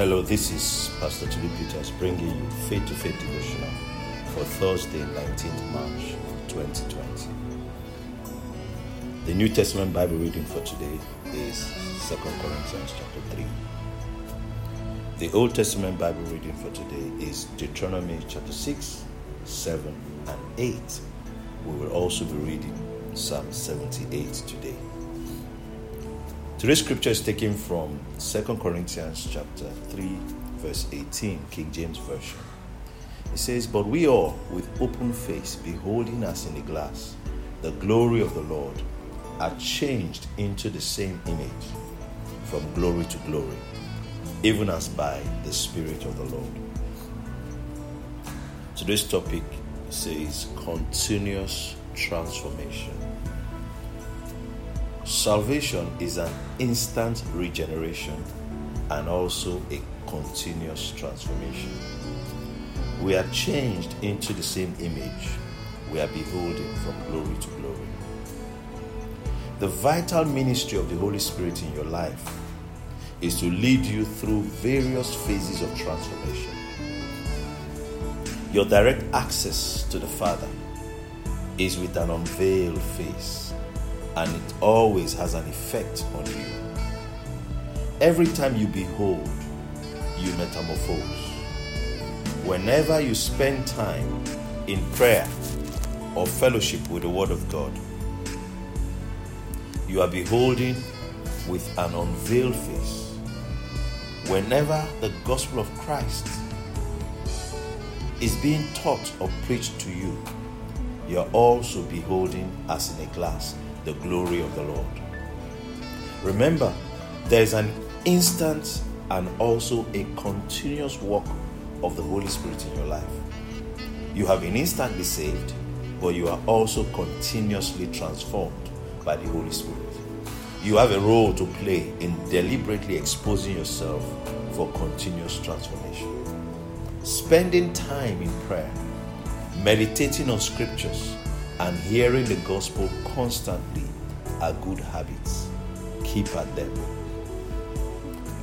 Hello, this is Pastor Tulu Peters bringing you Faith to Faith devotional for Thursday, 19th March 2020. The New Testament Bible reading for today is 2 Corinthians chapter 3. The Old Testament Bible reading for today is Deuteronomy chapter 6, 7, and 8. We will also be reading Psalm 78 today. Today's scripture is taken from 2 Corinthians chapter 3 verse 18 King James version. It says, "But we all with open face beholding as in a glass the glory of the Lord are changed into the same image from glory to glory, even as by the spirit of the Lord." Today's topic says continuous transformation. Salvation is an instant regeneration and also a continuous transformation. We are changed into the same image we are beholding from glory to glory. The vital ministry of the Holy Spirit in your life is to lead you through various phases of transformation. Your direct access to the Father is with an unveiled face and it always has an effect on you. Every time you behold, you metamorphose. Whenever you spend time in prayer or fellowship with the Word of God, you are beholding with an unveiled face. Whenever the gospel of Christ is being taught or preached to you, you are also beholding as in a glass the glory of the Lord. Remember, there is an instant and also a continuous work of the Holy Spirit in your life. You have been instantly saved, but you are also continuously transformed by the Holy Spirit. You have a role to play in deliberately exposing yourself for continuous transformation. Spending time in prayer, meditating on scriptures, and hearing the gospel constantly are good habits. Keep at them.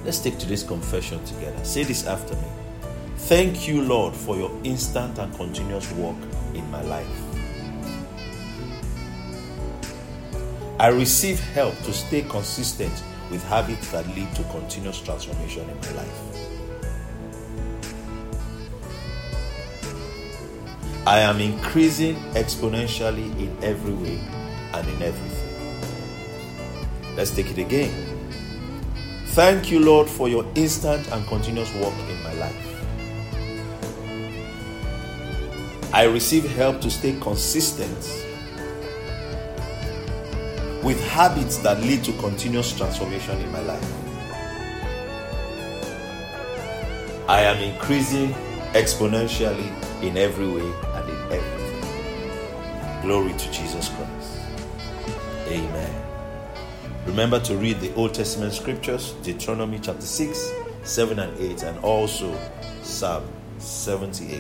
Let's take today's confession together. Say this after me. Thank you, Lord, for your instant and continuous work in my life. I receive help to stay consistent with habits that lead to continuous transformation in my life. I am increasing exponentially in every way and in everything. Let's take it again. Thank you, Lord, for your instant and continuous work in my life. I receive help to stay consistent with habits that lead to continuous transformation in my life. I am increasing exponentially in every way and in everything. Glory to Jesus Christ. Amen. Remember to read the Old Testament scriptures, Deuteronomy chapter 6, 7 and 8, and also Psalm 78.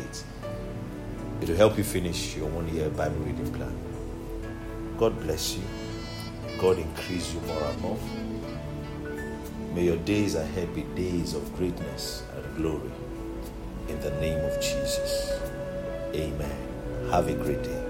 It will help you finish your one year Bible reading plan. God bless you. God increase you more and more. May your days ahead be days of greatness and glory. In the name of Jesus. Amen. Have a great day.